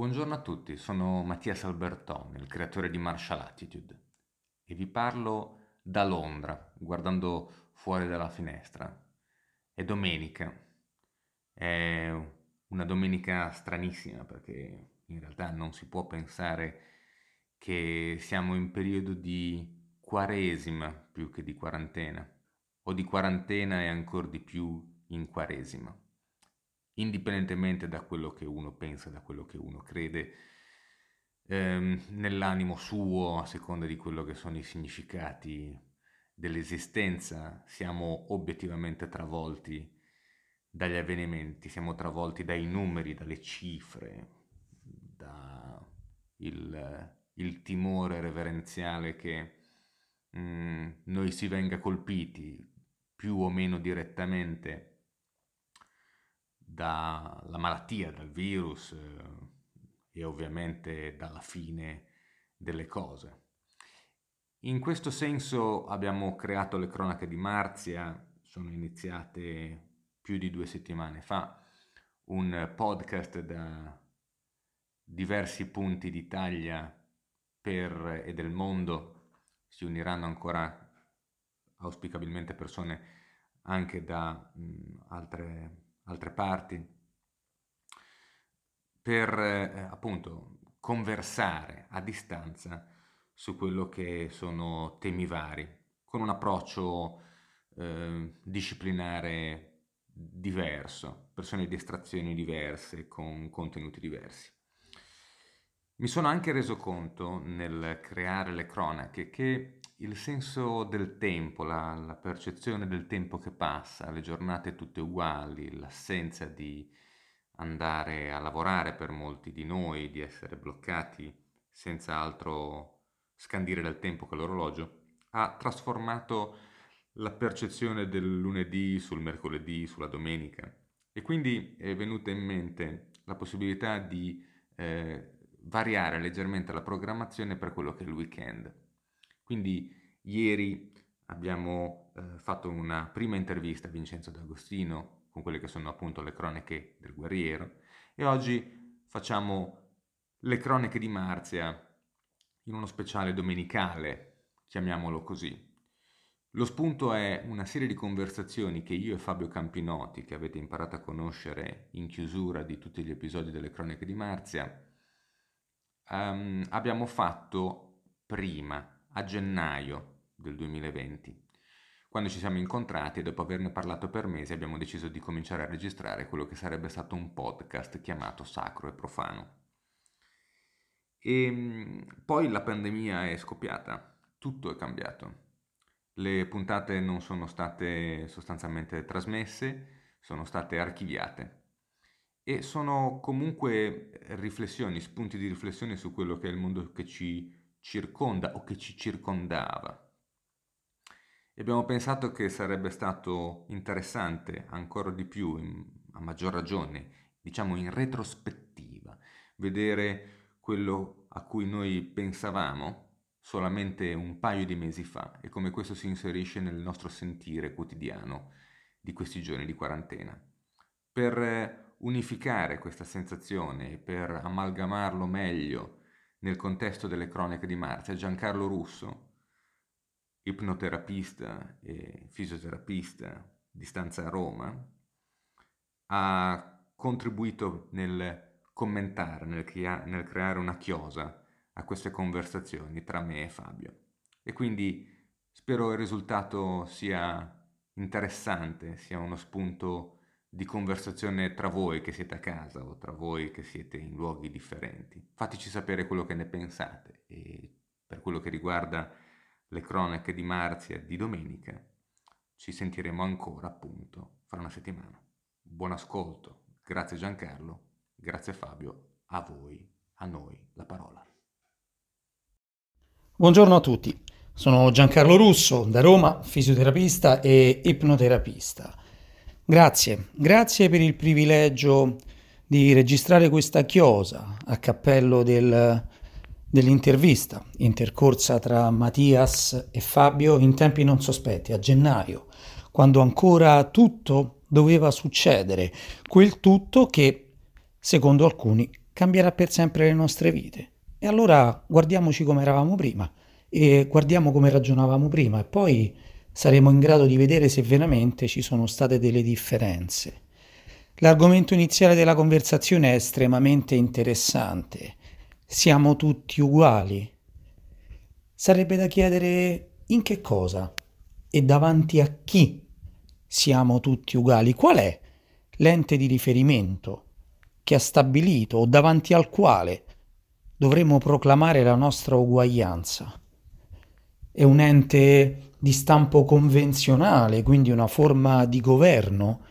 Buongiorno a tutti, sono Mattias Albertoni, il creatore di Martial Attitude. E vi parlo da Londra, guardando fuori dalla finestra. È domenica, è una domenica stranissima perché in realtà non si può pensare che siamo in periodo di quaresima più che di quarantena, o di quarantena e ancora di più in quaresima indipendentemente da quello che uno pensa, da quello che uno crede, ehm, nell'animo suo, a seconda di quello che sono i significati dell'esistenza, siamo obiettivamente travolti dagli avvenimenti, siamo travolti dai numeri, dalle cifre, da il, il timore reverenziale che mh, mm, noi si venga colpiti più o meno direttamente dalla malattia, dal virus eh, e ovviamente dalla fine delle cose. In questo senso abbiamo creato le cronache di Marzia, sono iniziate più di due settimane fa, un podcast da diversi punti d'Italia per, e del mondo, si uniranno ancora auspicabilmente persone anche da mh, altre altre parti, per eh, appunto conversare a distanza su quello che sono temi vari, con un approccio eh, disciplinare diverso, persone di estrazioni diverse, con contenuti diversi. Mi sono anche reso conto nel creare le cronache che il senso del tempo, la, la, percezione del tempo che passa, le giornate tutte uguali, l'assenza di andare a lavorare per molti di noi, di essere bloccati senza altro scandire del tempo che l'orologio, ha trasformato la percezione del lunedì sul mercoledì, sulla domenica. E quindi è venuta in mente la possibilità di eh, variare leggermente la programmazione per quello che è il weekend. Quindi ieri abbiamo eh, fatto una prima intervista a Vincenzo D'Agostino con quelle che sono appunto le cronache del guerriero e oggi facciamo le cronache di Marzia in uno speciale domenicale, chiamiamolo così. Lo spunto è una serie di conversazioni che io e Fabio Campinotti, che avete imparato a conoscere in chiusura di tutti gli episodi delle cronache di Marzia, um, abbiamo fatto prima, a gennaio del 2020. Quando ci siamo incontrati e dopo averne parlato per mesi abbiamo deciso di cominciare a registrare quello che sarebbe stato un podcast chiamato Sacro e Profano. E ehm, poi la pandemia è scoppiata, tutto è cambiato. Le puntate non sono state sostanzialmente trasmesse, sono state archiviate e sono comunque riflessioni, spunti di riflessione su quello che è il mondo che ci circonda o che ci circondava. E abbiamo pensato che sarebbe stato interessante ancora di più, in, a maggior ragione, diciamo in retrospettiva, vedere quello a cui noi pensavamo solamente un paio di mesi fa e come questo si inserisce nel nostro sentire quotidiano di questi giorni di quarantena. Per unificare questa sensazione, per amalgamarlo meglio nel contesto delle cronache di Marzia, Giancarlo Russo, ipnoterapista e fisioterapista di stanza a Roma, ha contribuito nel commentare, nel, crea- nel creare una chiosa a queste conversazioni tra me e Fabio. E quindi spero il risultato sia interessante, sia uno spunto di conversazione tra voi che siete a casa o tra voi che siete in luoghi differenti. Fateci sapere quello che ne pensate e per quello che riguarda le cronache di Marzia di domenica ci sentiremo ancora appunto fra una settimana. Buon ascolto, grazie Giancarlo, grazie Fabio, a voi, a noi la parola. Buongiorno a tutti, sono Giancarlo Russo da Roma, fisioterapista e ipnoterapista. Grazie, grazie per il privilegio di registrare questa chiosa a cappello del, dell'intervista intercorsa tra Mattias e Fabio in tempi non sospetti, a gennaio, quando ancora tutto doveva succedere, quel tutto che, secondo alcuni, cambierà per sempre le nostre vite. E allora guardiamoci come eravamo prima e guardiamo come ragionavamo prima e poi saremo in grado di vedere se veramente ci sono state delle differenze. L'argomento iniziale della conversazione è estremamente interessante. Siamo tutti uguali. Sarebbe da chiedere in che cosa e davanti a chi siamo tutti uguali. Qual è l'ente di riferimento che ha stabilito o davanti al quale dovremmo proclamare la nostra uguaglianza? È un ente di stampo convenzionale, quindi una forma di governo?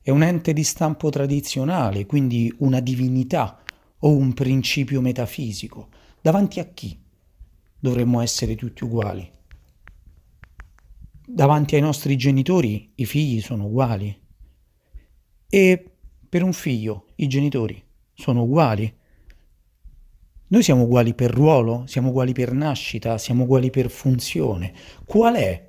È un ente di stampo tradizionale, quindi una divinità o un principio metafisico. Davanti a chi dovremmo essere tutti uguali? Davanti ai nostri genitori i figli sono uguali. E per un figlio i genitori sono uguali. Noi siamo uguali per ruolo, siamo uguali per nascita, siamo uguali per funzione. Qual è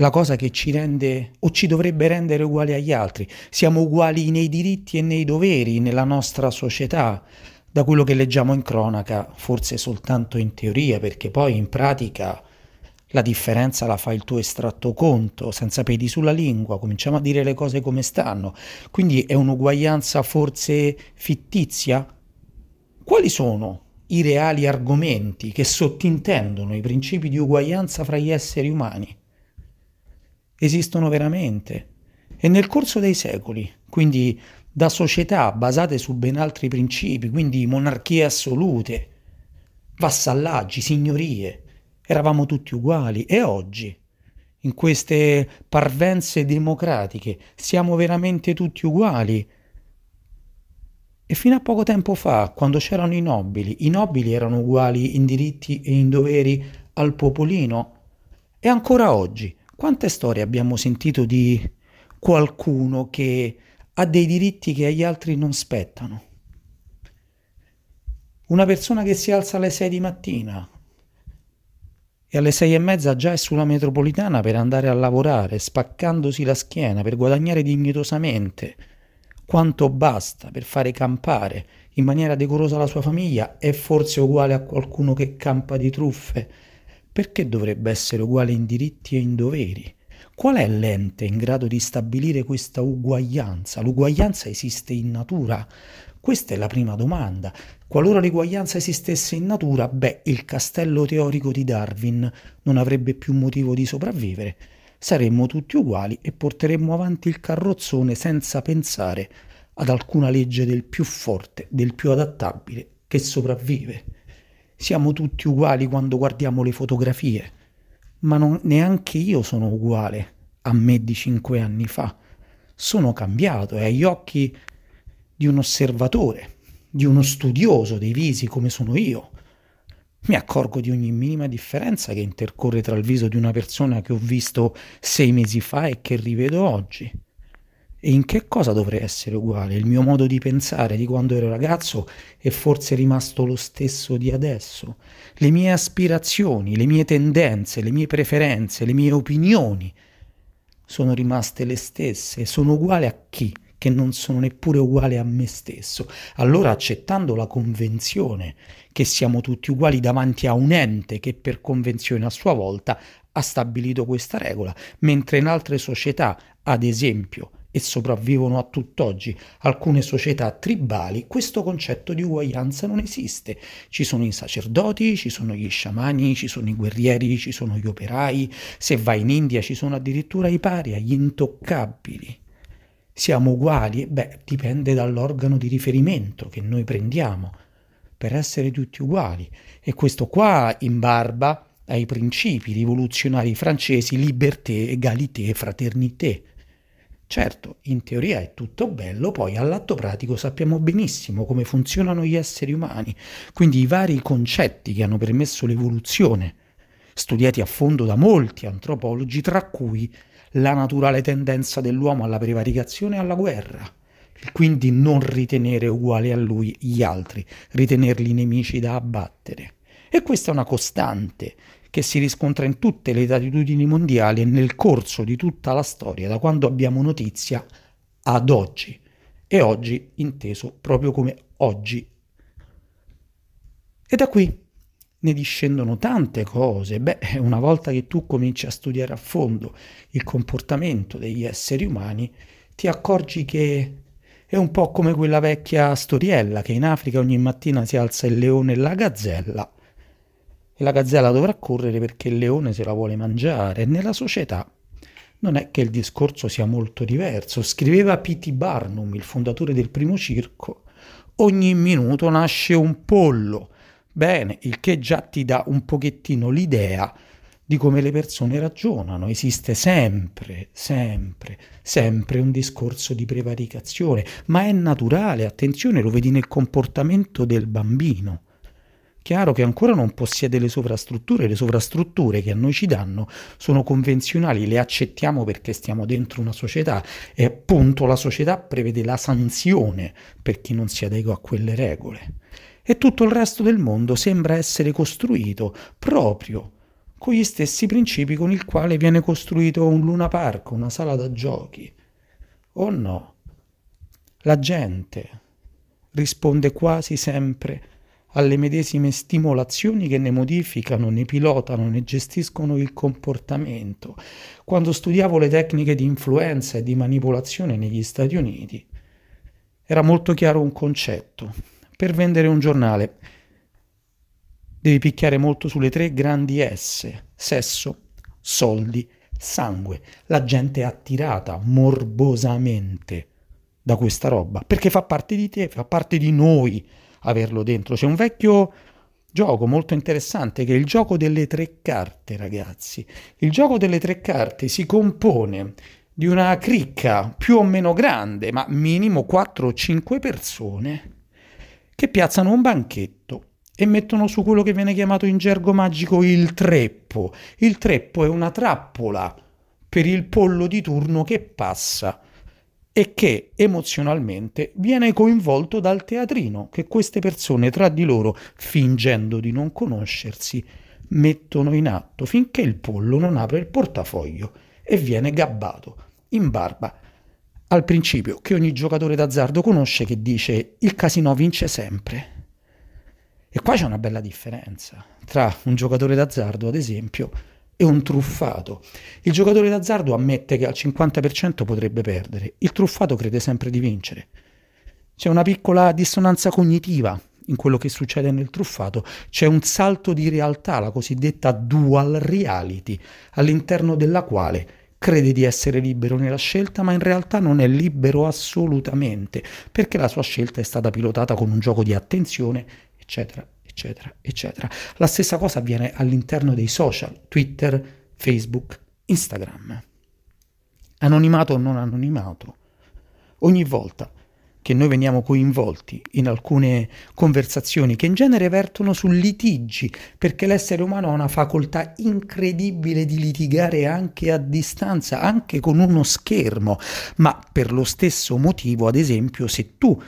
la cosa che ci rende o ci dovrebbe rendere uguali agli altri. Siamo uguali nei diritti e nei doveri nella nostra società, da quello che leggiamo in cronaca, forse soltanto in teoria, perché poi in pratica la differenza la fa il tuo estratto conto, senza pedi sulla lingua, cominciamo a dire le cose come stanno. Quindi è un'uguaglianza forse fittizia? Quali sono i reali argomenti che sottintendono i principi di uguaglianza fra gli esseri umani? esistono veramente e nel corso dei secoli, quindi da società basate su ben altri principi, quindi monarchie assolute, vassallaggi, signorie, eravamo tutti uguali e oggi, in queste parvenze democratiche, siamo veramente tutti uguali. E fino a poco tempo fa, quando c'erano i nobili, i nobili erano uguali in diritti e in doveri al popolino. E ancora oggi, quante storie abbiamo sentito di qualcuno che ha dei diritti che agli altri non spettano? Una persona che si alza alle 6 di mattina e alle 6 e mezza già è sulla metropolitana per andare a lavorare, spaccandosi la schiena per guadagnare dignitosamente quanto basta per fare campare in maniera decorosa la sua famiglia, è forse uguale a qualcuno che campa di truffe perché dovrebbe essere uguale in diritti e in doveri? Qual è l'ente in grado di stabilire questa uguaglianza? L'uguaglianza esiste in natura? Questa è la prima domanda. Qualora l'uguaglianza esistesse in natura, beh, il castello teorico di Darwin non avrebbe più motivo di sopravvivere. Saremmo tutti uguali e porteremmo avanti il carrozzone senza pensare ad alcuna legge del più forte, del più adattabile, che sopravvive. Siamo tutti uguali quando guardiamo le fotografie, ma non, neanche io sono uguale a me di cinque anni fa. Sono cambiato e agli occhi di un osservatore, di uno studioso dei visi come sono io. Mi accorgo di ogni minima differenza che intercorre tra il viso di una persona che ho visto sei mesi fa e che rivedo oggi. E in che cosa dovrei essere uguale? Il mio modo di pensare di quando ero ragazzo è forse rimasto lo stesso di adesso. Le mie aspirazioni, le mie tendenze, le mie preferenze, le mie opinioni sono rimaste le stesse. Sono uguale a chi? Che non sono neppure uguale a me stesso. Allora accettando la convenzione che siamo tutti uguali davanti a un ente che per convenzione a sua volta ha stabilito questa regola, mentre in altre società, ad esempio, e sopravvivono a tutt'oggi alcune società tribali, questo concetto di uguaglianza non esiste. Ci sono i sacerdoti, ci sono gli sciamani, ci sono i guerrieri, ci sono gli operai, se vai in India ci sono addirittura i paria, gli intoccabili. Siamo uguali? Beh, dipende dall'organo di riferimento che noi prendiamo per essere tutti uguali. E questo qua in barba ai principi rivoluzionari francesi liberté, égalité, fraternité Certo, in teoria è tutto bello, poi all'atto pratico sappiamo benissimo come funzionano gli esseri umani, quindi i vari concetti che hanno permesso l'evoluzione, studiati a fondo da molti antropologi, tra cui la naturale tendenza dell'uomo alla prevaricazione e alla guerra, quindi non ritenere uguali a lui gli altri, ritenerli nemici da abbattere. E questa è una costante che si riscontra in tutte le latitudini mondiali e nel corso di tutta la storia, da quando abbiamo notizia ad oggi. e oggi inteso proprio come oggi. E da qui ne discendono tante cose. Beh, una volta che tu cominci a studiare a fondo il comportamento degli esseri umani, ti accorgi che è un po' come quella vecchia storiella che in Africa ogni mattina si alza il leone e la gazzella e la gazzella dovrà correre perché il leone se la vuole mangiare. Nella società non è che il discorso sia molto diverso. Scriveva P.T. Barnum, il fondatore del primo circo, ogni minuto nasce un pollo. Bene, il che già ti dà un pochettino l'idea di come le persone ragionano. Esiste sempre, sempre, sempre un discorso di prevaricazione, ma è naturale, attenzione, lo vedi nel comportamento del bambino. Chiaro che ancora non possiede le sovrastrutture, le sovrastrutture che a noi ci danno sono convenzionali, le accettiamo perché stiamo dentro una società e appunto la società prevede la sanzione per chi non si adegua a quelle regole. E tutto il resto del mondo sembra essere costruito proprio con gli stessi principi con il quale viene costruito un Luna Park, una sala da giochi. O oh no? La gente risponde quasi sempre alle medesime stimolazioni che ne modificano, ne pilotano, ne gestiscono il comportamento. Quando studiavo le tecniche di influenza e di manipolazione negli Stati Uniti, era molto chiaro un concetto. Per vendere un giornale devi picchiare molto sulle tre grandi S, sesso, soldi, sangue. La gente è attirata morbosamente da questa roba, perché fa parte di te, fa parte di noi averlo dentro. C'è un vecchio gioco molto interessante che è il gioco delle tre carte, ragazzi. Il gioco delle tre carte si compone di una cricca più o meno grande, ma minimo 4 o 5 persone, che piazzano un banchetto e mettono su quello che viene chiamato in gergo magico il treppo. Il treppo è una trappola per il pollo di turno che passa e che emozionalmente viene coinvolto dal teatrino che queste persone tra di loro, fingendo di non conoscersi, mettono in atto finché il pollo non apre il portafoglio e viene gabbato in barba al principio che ogni giocatore d'azzardo conosce che dice il casino vince sempre. E qua c'è una bella differenza tra un giocatore d'azzardo, ad esempio, e un truffato. Il giocatore d'azzardo ammette che al 50% potrebbe perdere, il truffato crede sempre di vincere. C'è una piccola dissonanza cognitiva in quello che succede nel truffato, c'è un salto di realtà, la cosiddetta dual reality, all'interno della quale crede di essere libero nella scelta, ma in realtà non è libero assolutamente, perché la sua scelta è stata pilotata con un gioco di attenzione eccetera, eccetera, eccetera. La stessa cosa avviene all'interno dei social, Twitter, Facebook, Instagram. Anonimato o non anonimato. Ogni volta che noi veniamo coinvolti in alcune conversazioni che in genere vertono su litigi, perché l'essere umano ha una facoltà incredibile di litigare anche a distanza, anche con uno schermo, ma per lo stesso motivo, ad esempio, se tu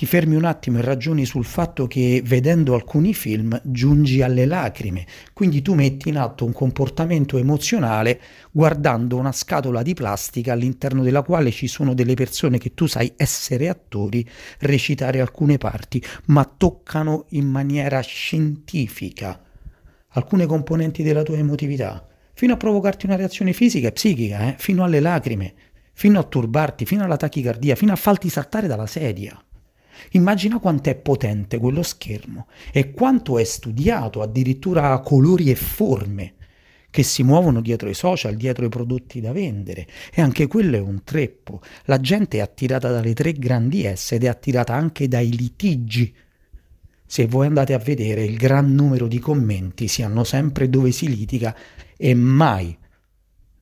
ti fermi un attimo e ragioni sul fatto che vedendo alcuni film giungi alle lacrime, quindi tu metti in atto un comportamento emozionale guardando una scatola di plastica all'interno della quale ci sono delle persone che tu sai essere attori, recitare alcune parti, ma toccano in maniera scientifica alcune componenti della tua emotività, fino a provocarti una reazione fisica e psichica, eh? fino alle lacrime, fino a turbarti, fino alla tachicardia, fino a farti saltare dalla sedia. Immagina quanto è potente quello schermo e quanto è studiato addirittura a colori e forme che si muovono dietro i social, dietro i prodotti da vendere. E anche quello è un treppo. La gente è attirata dalle tre grandi S ed è attirata anche dai litigi. Se voi andate a vedere il gran numero di commenti si hanno sempre dove si litiga e mai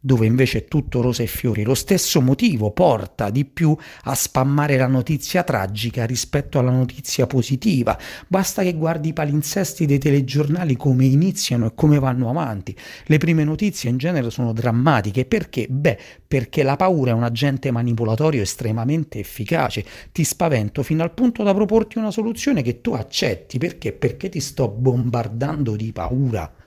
dove invece è tutto rose e fiori. Lo stesso motivo porta di più a spammare la notizia tragica rispetto alla notizia positiva. Basta che guardi i palinsesti dei telegiornali come iniziano e come vanno avanti. Le prime notizie in genere sono drammatiche. Perché? Beh, perché la paura è un agente manipolatorio estremamente efficace. Ti spavento fino al punto da proporti una soluzione che tu accetti. Perché? Perché ti sto bombardando di paura.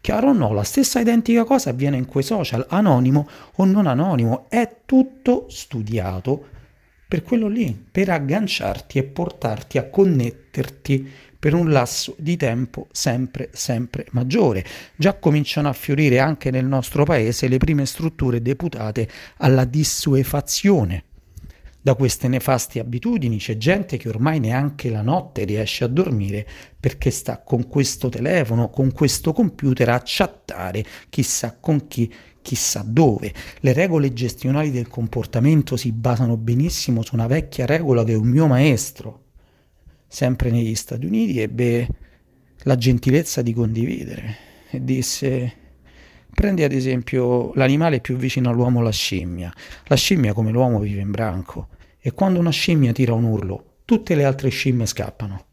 Chiaro o no, la stessa identica cosa avviene in quei social, anonimo o non anonimo, è tutto studiato per quello lì, per agganciarti e portarti a connetterti per un lasso di tempo sempre, sempre maggiore. Già cominciano a fiorire anche nel nostro paese le prime strutture deputate alla dissuefazione da queste nefaste abitudini. C'è gente che ormai neanche la notte riesce a dormire perché sta con questo telefono, con questo computer a chattare chissà con chi chissà dove. Le regole gestionali del comportamento si basano benissimo su una vecchia regola che un mio maestro, sempre negli Stati Uniti, ebbe la gentilezza di condividere e disse Prendi ad esempio l'animale più vicino all'uomo, la scimmia. La scimmia come l'uomo vive in branco e quando una scimmia tira un urlo, tutte le altre scimmie scappano.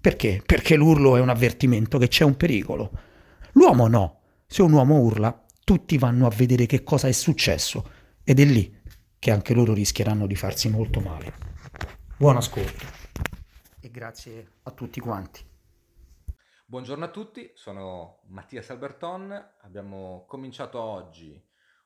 Perché? Perché l'urlo è un avvertimento che c'è un pericolo. L'uomo no. Se un uomo urla, tutti vanno a vedere che cosa è successo ed è lì che anche loro rischieranno di farsi molto male. Buon ascolto e grazie a tutti quanti. Buongiorno a tutti, sono Mattia Salberton, abbiamo cominciato oggi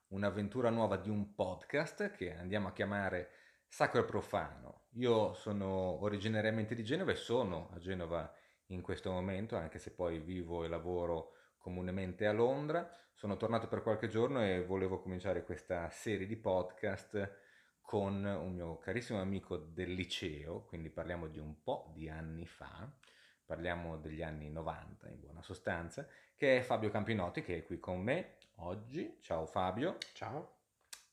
un'avventura nuova di un podcast che andiamo a chiamare Sacro e Profano. Io sono originariamente di Genova e sono a Genova in questo momento, anche se poi vivo e lavoro comunemente a Londra. Sono tornato per qualche giorno e volevo cominciare questa serie di podcast con un mio carissimo amico del liceo, quindi parliamo di un po' di anni fa, parliamo degli anni 90 in buona sostanza, che è Fabio Campinotti che è qui con me oggi. Ciao Fabio. Ciao.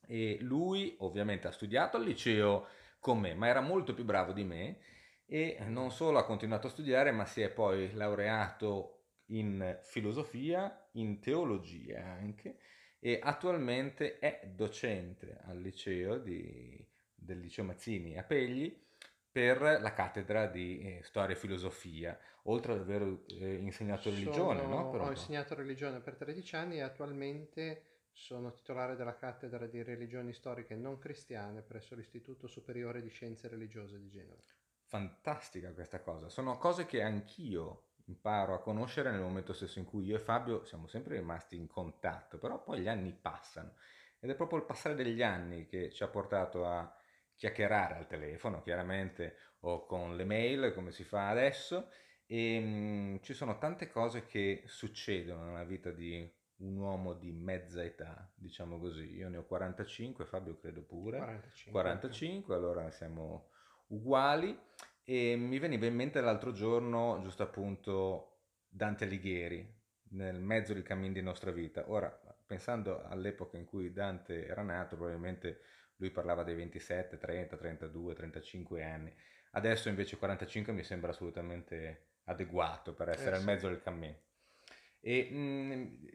E lui ovviamente ha studiato al liceo con me, ma era molto più bravo di me e non solo ha continuato a studiare, ma si è poi laureato in filosofia, in teologia anche, e attualmente è docente al liceo di, del liceo Mazzini a Pegli per la cattedra di eh, storia e filosofia, oltre ad aver eh, insegnato religione. Sono, no? Però, ho insegnato religione per 13 anni e attualmente sono titolare della cattedra di religioni storiche non cristiane presso l'Istituto Superiore di Scienze Religiose di Genova. Fantastica questa cosa, sono cose che anch'io imparo a conoscere nel momento stesso in cui io e Fabio siamo sempre rimasti in contatto, però poi gli anni passano ed è proprio il passare degli anni che ci ha portato a chiacchierare al telefono, chiaramente, o con le mail, come si fa adesso, e mh, mm, ci sono tante cose che succedono nella vita di un uomo di mezza età, diciamo così. Io ne ho 45, Fabio credo pure. 45. 45, allora siamo uguali e mi veniva in mente l'altro giorno, giusto appunto, Dante Alighieri, nel mezzo del cammin di nostra vita. Ora, pensando all'epoca in cui Dante era nato, probabilmente lui parlava dei 27, 30, 32, 35 anni. Adesso invece 45 mi sembra assolutamente adeguato per essere eh, al mezzo del cammin. E mh, mm,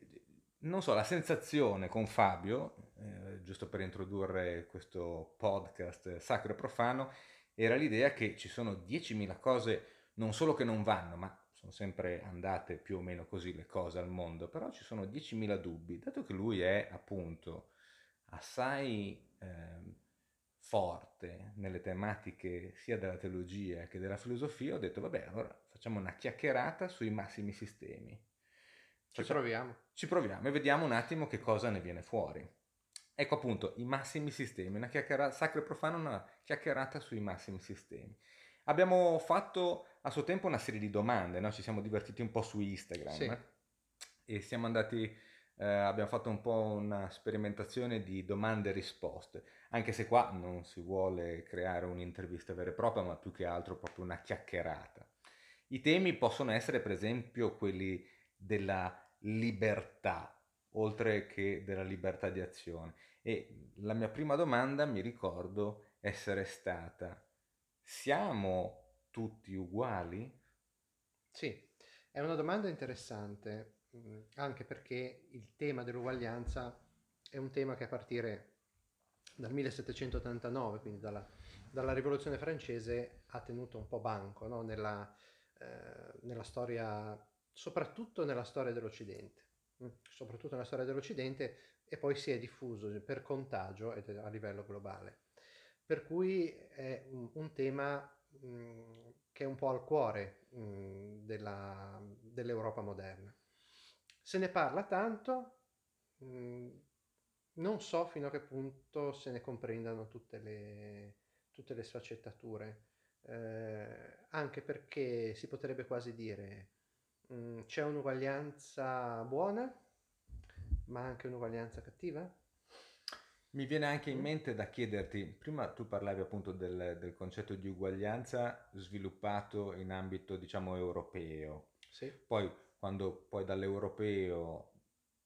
non so, la sensazione con Fabio, eh, giusto per introdurre questo podcast sacro e profano, era l'idea che ci sono 10.000 cose non solo che non vanno, ma sono sempre andate più o meno così le cose al mondo, però ci sono 10.000 dubbi, dato che lui è appunto assai eh, forte nelle tematiche sia della teologia che della filosofia, ho detto vabbè, allora facciamo una chiacchierata sui massimi sistemi. Ci proviamo. Ci proviamo e vediamo un attimo che cosa ne viene fuori. Ecco appunto i massimi sistemi, una chiacchierata sacra e profana, una chiacchierata sui massimi sistemi. Abbiamo fatto a suo tempo una serie di domande, no? ci siamo divertiti un po' su Instagram sì. e siamo andati, eh, abbiamo fatto un po' una sperimentazione di domande e risposte, anche se qua non si vuole creare un'intervista vera e propria, ma più che altro proprio una chiacchierata. I temi possono essere per esempio quelli della libertà, oltre che della libertà di azione. E la mia prima domanda mi ricordo essere stata, siamo tutti uguali? Sì, è una domanda interessante, anche perché il tema dell'uguaglianza è un tema che a partire dal 1789, quindi dalla, dalla rivoluzione francese, ha tenuto un po' banco no? nella, eh, nella storia, soprattutto nella storia dell'Occidente. Mm, soprattutto nella storia dell'Occidente, e poi si è diffuso per contagio a livello globale. Per cui è un, un tema mh, mm, che è un po' al cuore mh, mm, della, dell'Europa moderna. Se ne parla tanto, mh, non so fino a che punto se ne comprendano tutte le, tutte le sfaccettature, eh, anche perché si potrebbe quasi dire mh, mm, c'è un'uguaglianza buona, ma anche un'uguaglianza cattiva? Mi viene anche in mm. mente da chiederti, prima tu parlavi appunto del, del concetto di uguaglianza sviluppato in ambito diciamo europeo, sì. poi quando poi dall'europeo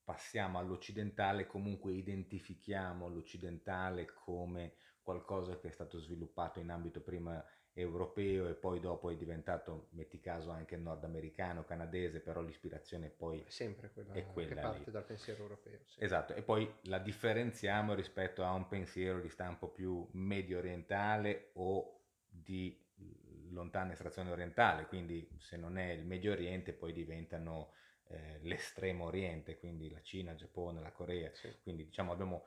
passiamo all'occidentale comunque identifichiamo l'occidentale come qualcosa che è stato sviluppato in ambito prima europeo e poi dopo è diventato, metti caso, anche nordamericano, canadese, però l'ispirazione poi è sempre quella, è quella che parte lì. dal pensiero europeo. Sì. Esatto, e poi la differenziamo rispetto a un pensiero di stampo più medio orientale o di lontana estrazione orientale, quindi se non è il Medio Oriente poi diventano eh, l'estremo oriente, quindi la Cina, il Giappone, la Corea, sì. quindi diciamo abbiamo,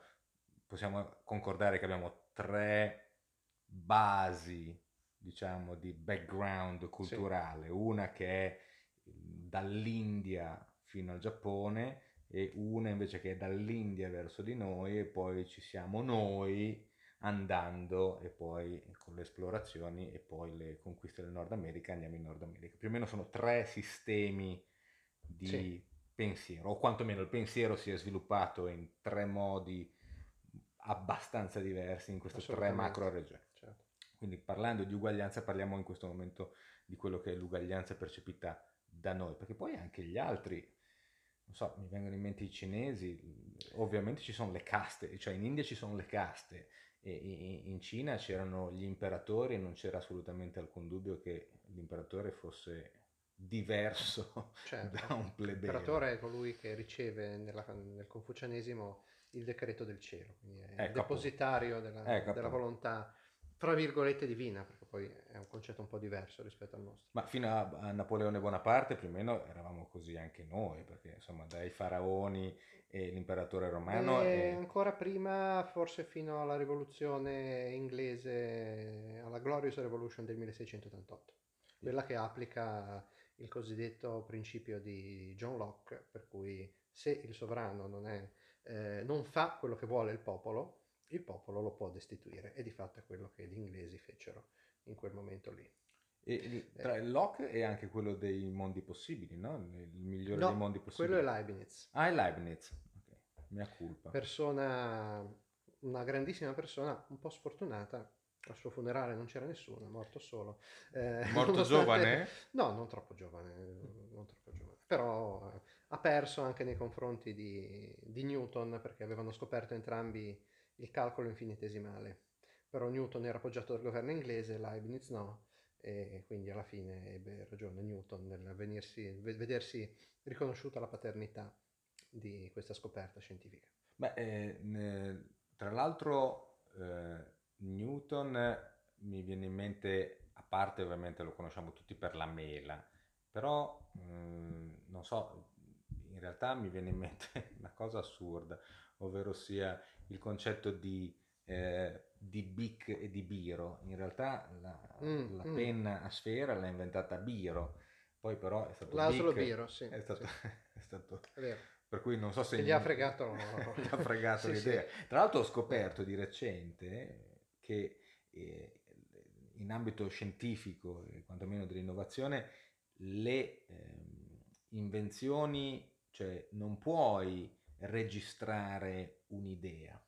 possiamo concordare che abbiamo tre basi diciamo, di background culturale, sì. una che è dall'India fino al Giappone e una invece che è dall'India verso di noi e poi ci siamo noi andando e poi con le esplorazioni e poi le conquiste del Nord America andiamo in Nord America. Più o meno sono tre sistemi di sì. pensiero, o quantomeno il pensiero si è sviluppato in tre modi abbastanza diversi in queste tre macro regioni. Quindi parlando di uguaglianza parliamo in questo momento di quello che è l'uguaglianza percepita da noi, perché poi anche gli altri, non so, mi vengono in mente i cinesi, ovviamente ci sono le caste, cioè in India ci sono le caste, e in Cina c'erano gli imperatori e non c'era assolutamente alcun dubbio che l'imperatore fosse diverso certo. da un plebeo. L'imperatore è colui che riceve nella, nel confucianesimo il decreto del cielo, quindi è ecco, il depositario della, ecco, della volontà tra virgolette divina, perché poi è un concetto un po' diverso rispetto al nostro. Ma fino a, a Napoleone Bonaparte più o meno eravamo così anche noi, perché insomma dai faraoni l'imperatore romano... E, e... ancora prima, forse fino alla rivoluzione inglese, alla Glorious Revolution del 1688, quella che applica il cosiddetto principio di John Locke, per cui se il sovrano non, è, eh, non fa quello che vuole il popolo, il popolo lo può destituire e di fatto è quello che gli inglesi fecero in quel momento lì. E tra eh. Locke è anche quello dei mondi possibili, no? Il migliore no, dei mondi possibili. quello è Leibniz. Ah, è Leibniz. Ok, mia colpa. Persona, una grandissima persona, un po' sfortunata. Al suo funerale non c'era nessuno, è morto solo. Eh, morto giovane? No, non troppo giovane, non troppo giovane. Però eh, ha perso anche nei confronti di, di Newton perché avevano scoperto entrambi il calcolo infinitesimale. Però Newton era appoggiato dal governo inglese, Leibniz no, e quindi alla fine ebbe ragione Newton nel vedersi riconosciuta la paternità di questa scoperta scientifica. Beh, eh, tra l'altro eh, Newton mi viene in mente, a parte ovviamente lo conosciamo tutti per la mela, però mh, mm, non so, in realtà mi viene in mente una cosa assurda, ovvero sia il concetto di, eh, di Bic e di Biro. In realtà la, mm, la mm. penna a sfera l'ha inventata Biro, poi però è stato Laszlo Bic, Biro, sì. È stato, sì. è stato per cui non so se che gli ha fregato, gli ha fregato sì, l'idea. Sì. Tra l'altro ho scoperto di recente che eh, in ambito scientifico, eh, quantomeno dell'innovazione, le eh, invenzioni, cioè non puoi registrare un'idea,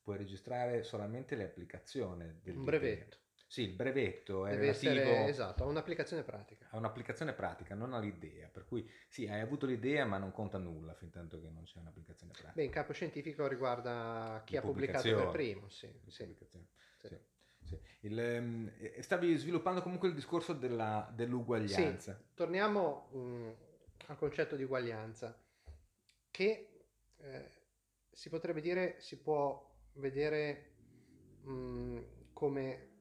puoi registrare solamente l'applicazione del Un brevetto. Sì, il brevetto è Deve relativo essere, esatto, a un'applicazione pratica. A un'applicazione pratica, non all'idea. Per cui sì, hai avuto l'idea, ma non conta nulla fin tanto che non c'è un'applicazione pratica. Beh, in campo scientifico riguarda chi ha pubblicato per primo, sì. sì. sì. sì. Il, um, stavi sviluppando comunque il discorso della, dell'uguaglianza. Torniamo um, al concetto di uguaglianza, che eh, si potrebbe dire, si può vedere mh, mm, come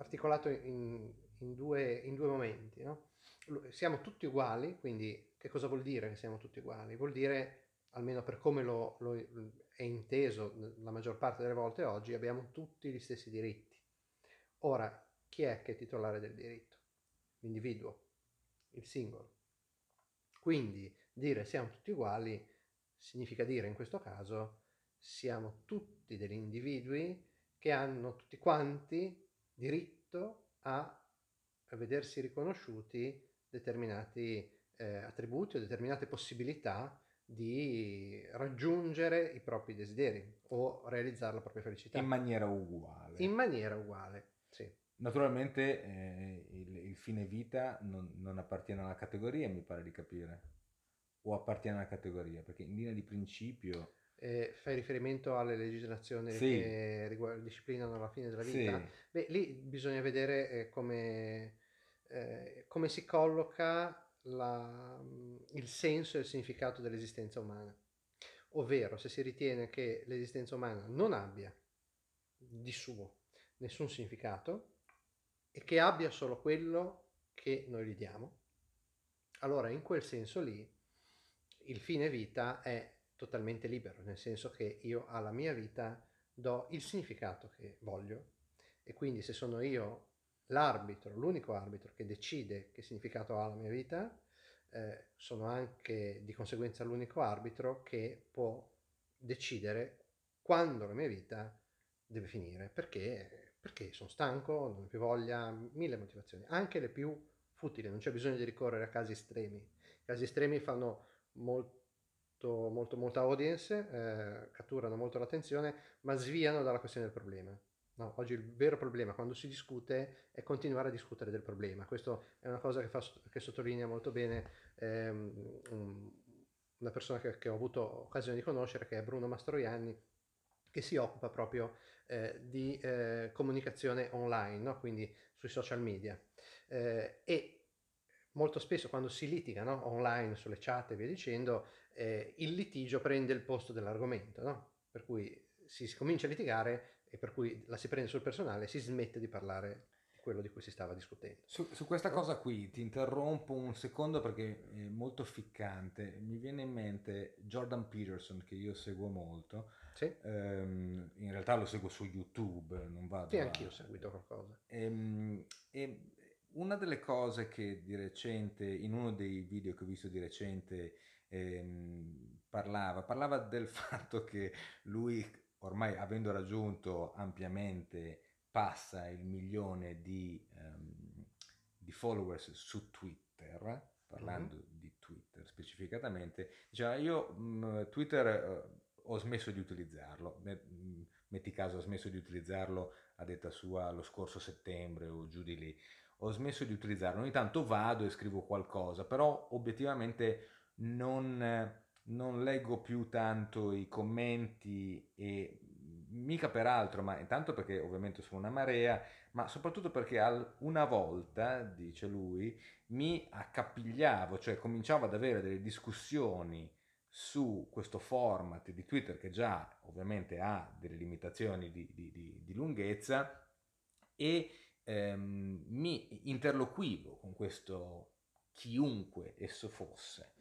articolato in, in, due, in due, momenti. No? Siamo tutti uguali, quindi che cosa vuol dire che siamo tutti uguali? Vuol dire, almeno per come lo, lo è inteso la maggior parte delle volte oggi, abbiamo tutti gli stessi diritti. Ora, chi è che è titolare del diritto? L'individuo, il singolo. Quindi dire siamo tutti uguali significa dire in questo caso siamo tutti degli individui che hanno tutti quanti diritto a vedersi riconosciuti determinati eh, attributi o determinate possibilità di raggiungere i propri desideri o realizzare la propria felicità. In maniera uguale. In maniera uguale, sì. Naturalmente eh, il, il, fine vita non, non, appartiene alla categoria, mi pare di capire, o appartiene alla categoria, perché in linea di principio... Eh, fai riferimento alle legislazioni sì. che riguard- disciplinano la fine della vita? Sì. Beh, lì bisogna vedere eh, come, eh, come si colloca la, il senso e il significato dell'esistenza umana. Ovvero, se si ritiene che l'esistenza umana non abbia di suo nessun significato e che abbia solo quello che noi gli diamo, allora in quel senso lì il fine vita è totalmente libero, nel senso che io alla mia vita do il significato che voglio e quindi se sono io l'arbitro, l'unico arbitro che decide che significato ha la mia vita, eh, sono anche di conseguenza l'unico arbitro che può decidere quando la mia vita deve finire, perché, perché sono stanco, non ho più voglia, mille motivazioni, anche le più futili, non c'è bisogno di ricorrere a casi estremi. I casi estremi fanno molto molto, molta audience, eh, catturano molto l'attenzione, ma sviano dalla questione del problema. No, oggi il vero problema quando si discute è continuare a discutere del problema. Questo è una cosa che, fa, che sottolinea molto bene ehm, una persona che, che, ho avuto occasione di conoscere, che è Bruno Mastroianni, che si occupa proprio eh, di eh, comunicazione online, no? quindi sui social media. Eh, e molto spesso quando si litiga no? online sulle chat e via dicendo, eh, il litigio prende il posto dell'argomento, no? per cui si, comincia a litigare e per cui la si prende sul personale e si smette di parlare di quello di cui si stava discutendo. Su, su, questa cosa qui ti interrompo un secondo perché è molto ficcante. Mi viene in mente Jordan Peterson che io seguo molto. Sì. Um, in realtà lo seguo su YouTube, non vado Sì, a... anch'io ho seguito qualcosa. Ehm, e una delle cose che di recente, in uno dei video che ho visto di recente, ehm, parlava, parlava del fatto che lui ormai avendo raggiunto ampiamente, passa il milione di, um, di followers su Twitter, parlando mm-hmm. di Twitter specificatamente, diceva io mh, mm, Twitter uh, ho smesso di utilizzarlo, mm, metti caso ho smesso di utilizzarlo a detta sua lo scorso settembre o giù di lì, ho smesso di utilizzarlo, ogni tanto vado e scrivo qualcosa, però obiettivamente non non leggo più tanto i commenti e mica per altro, ma intanto perché ovviamente sono una marea, ma soprattutto perché una volta, dice lui, mi accapigliavo, cioè cominciavo ad avere delle discussioni su questo format di Twitter che già ovviamente ha delle limitazioni di, di, di, di lunghezza e ehm, mi interloquivo con questo chiunque esso fosse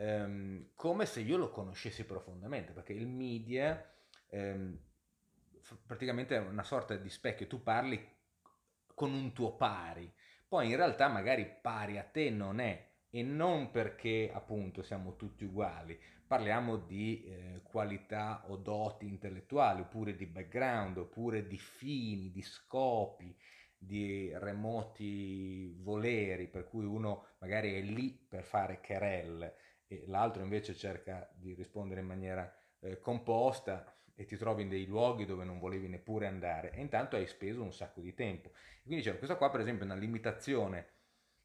ehm, come se io lo conoscessi profondamente, perché il media ehm, praticamente è una sorta di specchio, tu parli con un tuo pari, poi in realtà magari pari a te non è e non perché appunto siamo tutti uguali, parliamo di eh, qualità o doti intellettuali, oppure di background, oppure di fini, di scopi, di remoti voleri, per cui uno magari è lì per fare querelle e l'altro invece cerca di rispondere in maniera eh, composta e ti trovi in dei luoghi dove non volevi neppure andare e intanto hai speso un sacco di tempo. Quindi dicevo, questa qua per esempio è una limitazione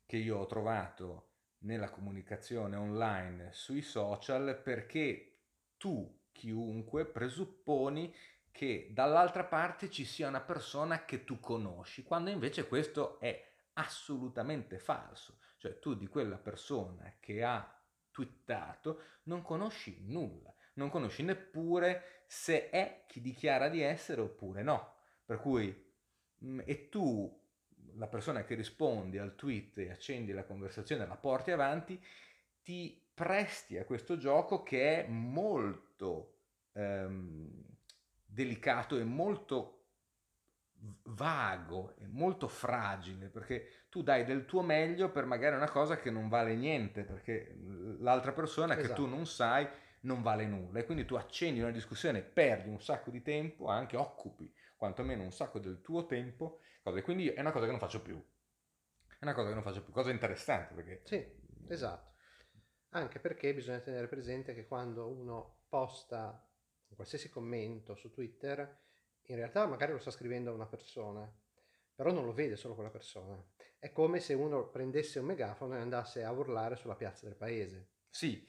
che io ho trovato nella comunicazione online sui social perché tu, chiunque, presupponi che dall'altra parte ci sia una persona che tu conosci, quando invece questo è assolutamente falso. Cioè tu di quella persona che ha twittato, non conosci nulla, non conosci neppure se è chi dichiara di essere oppure no. Per cui, mm, e tu, la persona che rispondi al tweet e accendi la conversazione, la porti avanti, ti presti a questo gioco che è molto ehm, delicato e molto vago e molto fragile perché tu dai del tuo meglio per magari una cosa che non vale niente perché l'altra persona esatto. che tu esatto. non sai non vale nulla e quindi tu accendi una discussione, perdi un sacco di tempo, anche occupi quantomeno un sacco del tuo tempo, cose. quindi è una cosa che non faccio più. È una cosa che non faccio più, cosa interessante perché... Sì, esatto. Anche perché bisogna tenere presente che quando uno posta un qualsiasi commento su Twitter, in realtà magari lo sta scrivendo a una persona, però non lo vede solo quella persona. È come se uno prendesse un megafono e andasse a urlare sulla piazza del paese. Sì.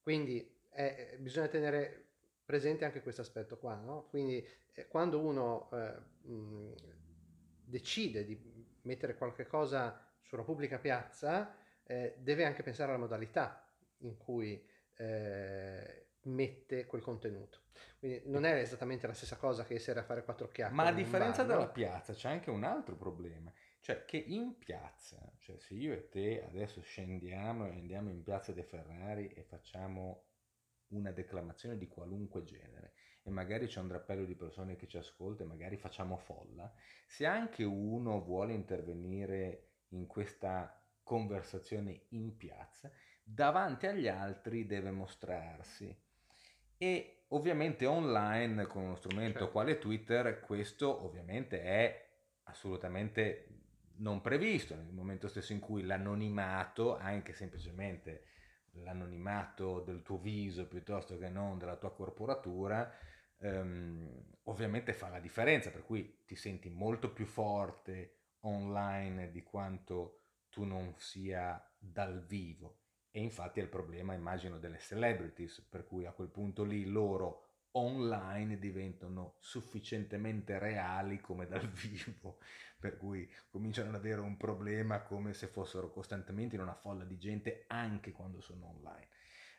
Quindi eh, bisogna tenere presente anche questo aspetto qua, no? Quindi eh, quando uno eh, mh, decide di mettere qualche cosa su una pubblica piazza, eh, deve anche pensare alla modalità in cui eh, mette quel contenuto. Quindi non è esattamente la stessa cosa che essere a fare quattro chiacchiere. Ma a differenza bar, della no? piazza c'è anche un altro problema, cioè che in piazza, cioè se io e te adesso scendiamo e andiamo in piazza dei Ferrari e facciamo una declamazione di qualunque genere e magari c'è un drappello di persone che ci ascolta e magari facciamo folla, se anche uno vuole intervenire in questa conversazione in piazza, davanti agli altri deve mostrarsi. E ovviamente online con uno strumento certo. quale Twitter questo ovviamente è assolutamente non previsto nel momento stesso in cui l'anonimato, anche semplicemente l'anonimato del tuo viso piuttosto che non della tua corporatura, ehm, ovviamente fa la differenza, per cui ti senti molto più forte online di quanto tu non sia dal vivo. E infatti è il problema, immagino, delle celebrities, per cui a quel punto lì loro online diventano sufficientemente reali come dal vivo, per cui cominciano ad avere un problema come se fossero costantemente in una folla di gente anche quando sono online.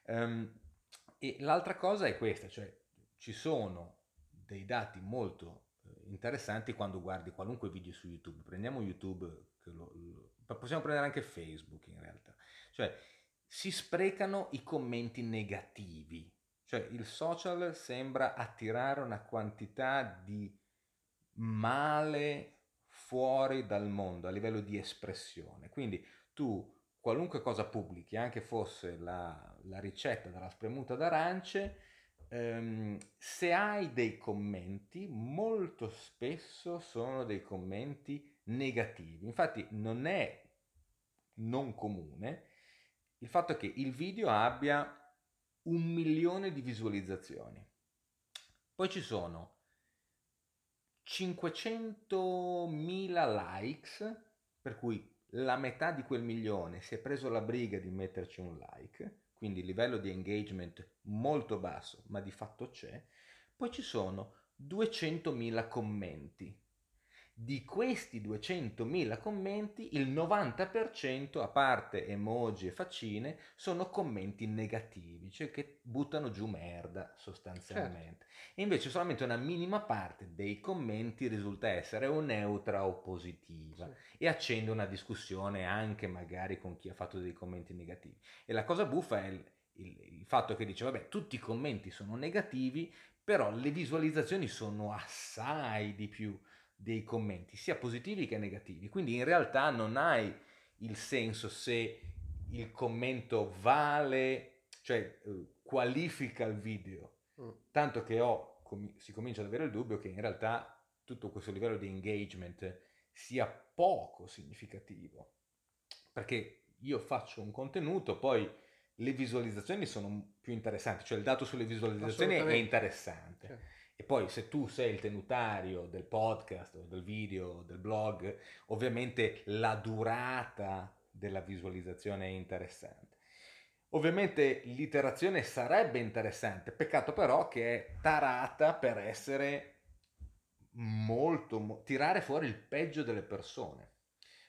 Um, e l'altra cosa è questa, cioè ci sono dei dati molto eh, interessanti quando guardi qualunque video su YouTube. Prendiamo YouTube, lo, lo, possiamo prendere anche Facebook in realtà. Cioè si sprecano i commenti negativi cioè il social sembra attirare una quantità di male fuori dal mondo a livello di espressione. Quindi tu qualunque cosa pubblichi, anche fosse la, la ricetta della spremuta d'arance, ehm, se hai dei commenti, molto spesso sono dei commenti negativi. Infatti non è non comune il fatto che il video abbia un milione di visualizzazioni. Poi ci sono 500.000 likes, per cui la metà di quel milione si è preso la briga di metterci un like, quindi livello di engagement molto basso, ma di fatto c'è. Poi ci sono 200.000 commenti, di questi 200.000 commenti, il 90%, a parte emoji e faccine, sono commenti negativi, cioè che buttano giù merda sostanzialmente. Certo. E invece solamente una minima parte dei commenti risulta essere o neutra o positiva sì. e accende una discussione anche magari con chi ha fatto dei commenti negativi. E la cosa buffa è il, il, il fatto che dice, vabbè, tutti i commenti sono negativi, però le visualizzazioni sono assai di più dei commenti, sia positivi che negativi. Quindi in realtà non hai il senso se il commento vale, cioè eh, qualifica il video. Mm. Tanto che ho, com- si comincia ad avere il dubbio che in realtà tutto questo livello di engagement sia poco significativo. Perché io faccio un contenuto, poi le visualizzazioni sono più interessanti, cioè il dato sulle visualizzazioni è interessante. Certo. E poi se tu sei il tenutario del podcast o del video del blog, ovviamente la durata della visualizzazione è interessante. Ovviamente l'iterazione sarebbe interessante, peccato però che è tarata per essere molto, tirare fuori il peggio delle persone.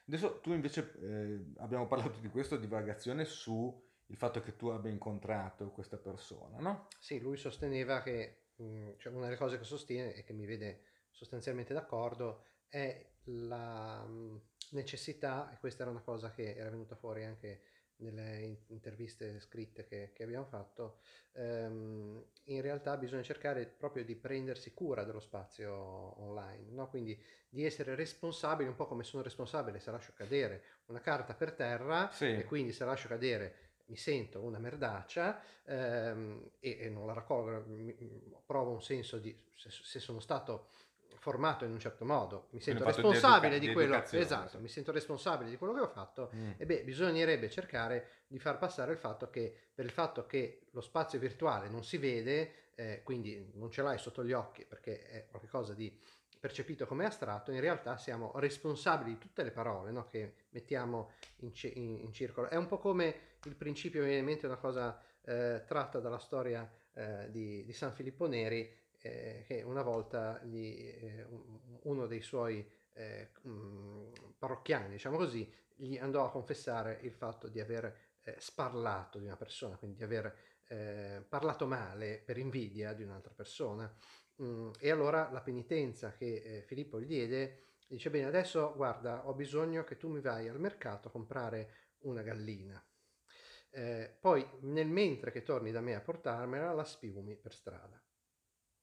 Adesso tu invece eh, abbiamo parlato di questo divagazione su il fatto che tu abbia incontrato questa persona, no? Sì, lui sosteneva che Mm, cioè una delle cose che sostiene e che mi vede sostanzialmente d'accordo è la mm, necessità, e questa era una cosa che era venuta fuori anche nelle interviste scritte che, che abbiamo fatto, ehm, in realtà bisogna cercare proprio di prendersi cura dello spazio online, no? quindi di essere responsabili, un po' come sono responsabile se lascio cadere una carta per terra sì. e quindi se lascio cadere mi sento una merdaccia ehm, e, e, non la raccolgo, mi, provo un senso di se, se, sono stato formato in un certo modo, mi sento fatto di responsabile educa- di, quello, esatto, sì. mi sento responsabile di quello che ho fatto, Mm. e beh, bisognerebbe cercare di far passare il fatto che per il fatto che lo spazio virtuale non si vede, eh, quindi non ce l'hai sotto gli occhi perché è qualcosa di percepito come astratto, in realtà siamo responsabili di tutte le parole no, che mettiamo in, in- in circolo. È un po' come il principio, mi viene in mente una cosa eh, tratta dalla storia eh, di, di San Filippo Neri, eh, che una volta gli, eh, un- uno dei suoi eh, mh, parrocchiani, diciamo così, gli andò a confessare il fatto di aver sparlato di una persona, quindi di aver eh, parlato male per invidia di un'altra persona. Mm, e allora la penitenza che eh, Filippo gli diede dice: Bene, adesso guarda, ho bisogno che tu mi vai al mercato a comprare una gallina. Eh, poi, nel mentre che torni da me a portarmela, la spiumi per strada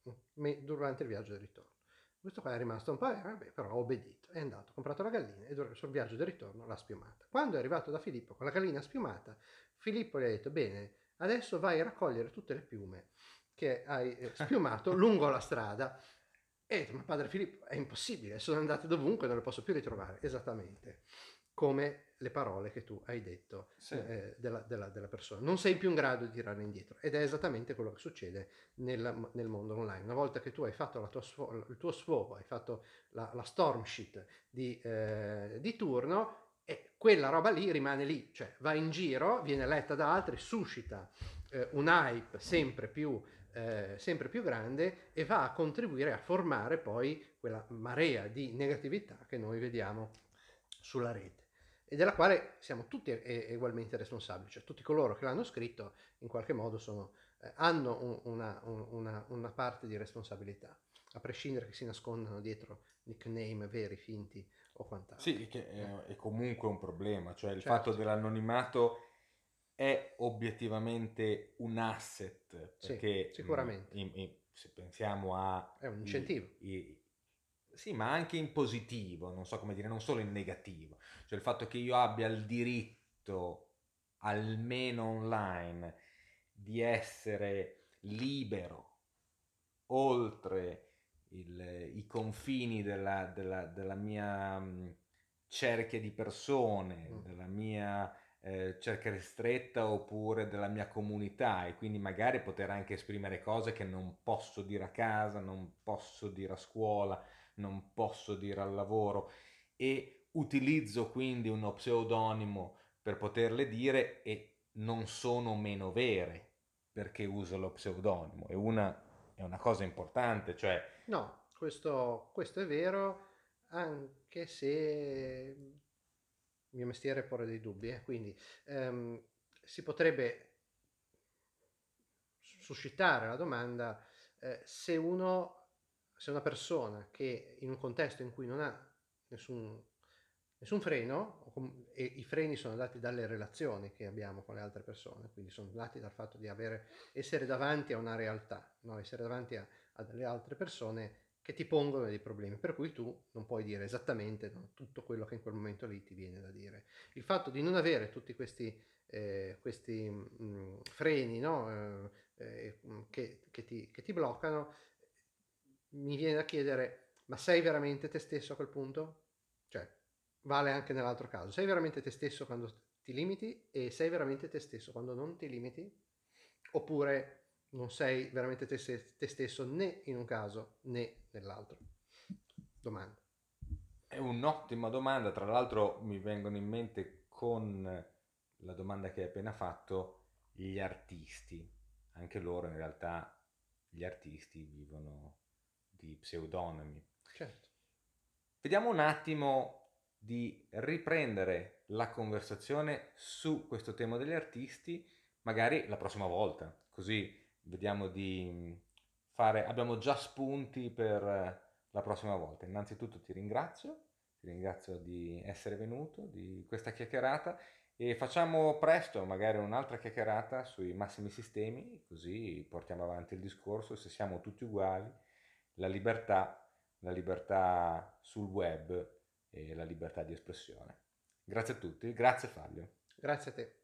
mm, me- durante il viaggio del ritorno. Questo qua è rimasto un po', eh, vabbè, però ha obbedito, è andato, ha comprato la gallina e sul viaggio del ritorno l'ha spiumata. Quando è arrivato da Filippo con la gallina spiumata, Filippo gli ha detto, bene, adesso vai a raccogliere tutte le piume che hai eh, spiumato lungo la strada. E ha detto, ma padre Filippo, è impossibile, sono andate dovunque, non le posso più ritrovare. Esattamente come le parole che tu hai detto Sì. eh, della, della- della persona. Non sei più in grado di tirarle indietro ed è esattamente quello che succede nel, nel mondo online. Una volta che tu hai fatto la tua il tuo sfogo, hai fatto la, la storm sheet di, eh, di turno, e quella roba lì rimane lì, cioè va in giro, viene letta da altri, suscita eh, un hype sempre più, eh, sempre più grande e va a contribuire a formare poi quella marea di negatività che noi vediamo sulla rete e della quale siamo tutti ugualmente responsabili, cioè tutti coloro che l'hanno scritto in qualche modo sono, eh, hanno un- una, un- una- una parte di responsabilità, a prescindere che si nascondano dietro nickname veri, finti o quant'altro. Sì, che è, è comunque un problema, cioè il Certo. fatto dell'anonimato è obiettivamente un asset, Sì, perché sicuramente. in- in- se pensiamo a... È un i- incentivo. i- sì, ma anche in positivo, non so come dire, non solo in negativo, cioè il fatto che io abbia il diritto, almeno online, di essere libero oltre il- i confini della, della- della mia mh, cerchia di persone, Mm. della mia eh, cerchia ristretta oppure della mia comunità e quindi magari poter anche esprimere cose che non posso dire a casa, non posso dire a scuola, non posso dire al lavoro e utilizzo quindi uno pseudonimo per poterle dire e non sono meno vere perché uso lo pseudonimo. È una, è una cosa importante, cioè No, questo, questo è vero, anche se il mio mestiere porre dei dubbi, eh, quindi ehm, si potrebbe suscitare la domanda eh, se uno, se una persona che in un contesto in cui non ha nessun, nessun freno, e i freni sono dati dalle relazioni che abbiamo con le altre persone, quindi sono dati dal fatto di avere, essere davanti a una realtà, no? essere davanti a, a delle altre persone che ti pongono dei problemi, per cui tu non puoi dire esattamente no, tutto quello che in quel momento lì ti viene da dire. Il fatto di non avere tutti questi, eh, questi mh, freni no, eh, eh, che, che ti, che ti bloccano, mi viene da chiedere, ma sei veramente te stesso a quel punto? Cioè, vale anche nell'altro caso, sei veramente te stesso quando ti limiti e sei veramente te stesso quando non ti limiti? Oppure non sei veramente te, se- te stesso né in un caso né nell'altro? Domanda. È un'ottima domanda, tra l'altro mi vengono in mente con la domanda che hai appena fatto gli artisti. Anche loro in realtà gli artisti vivono di pseudonimi. Certo. Vediamo un attimo di riprendere la conversazione su questo tema degli artisti, magari la prossima volta, così vediamo di fare, abbiamo già spunti per eh, la prossima volta. Innanzitutto ti ringrazio, ti ringrazio di essere venuto, di questa chiacchierata e facciamo presto magari un'altra chiacchierata sui massimi sistemi, così portiamo avanti il discorso, se siamo tutti uguali, la libertà, la libertà sul web e la libertà di espressione. Grazie a tutti, grazie Fabio. Grazie a te.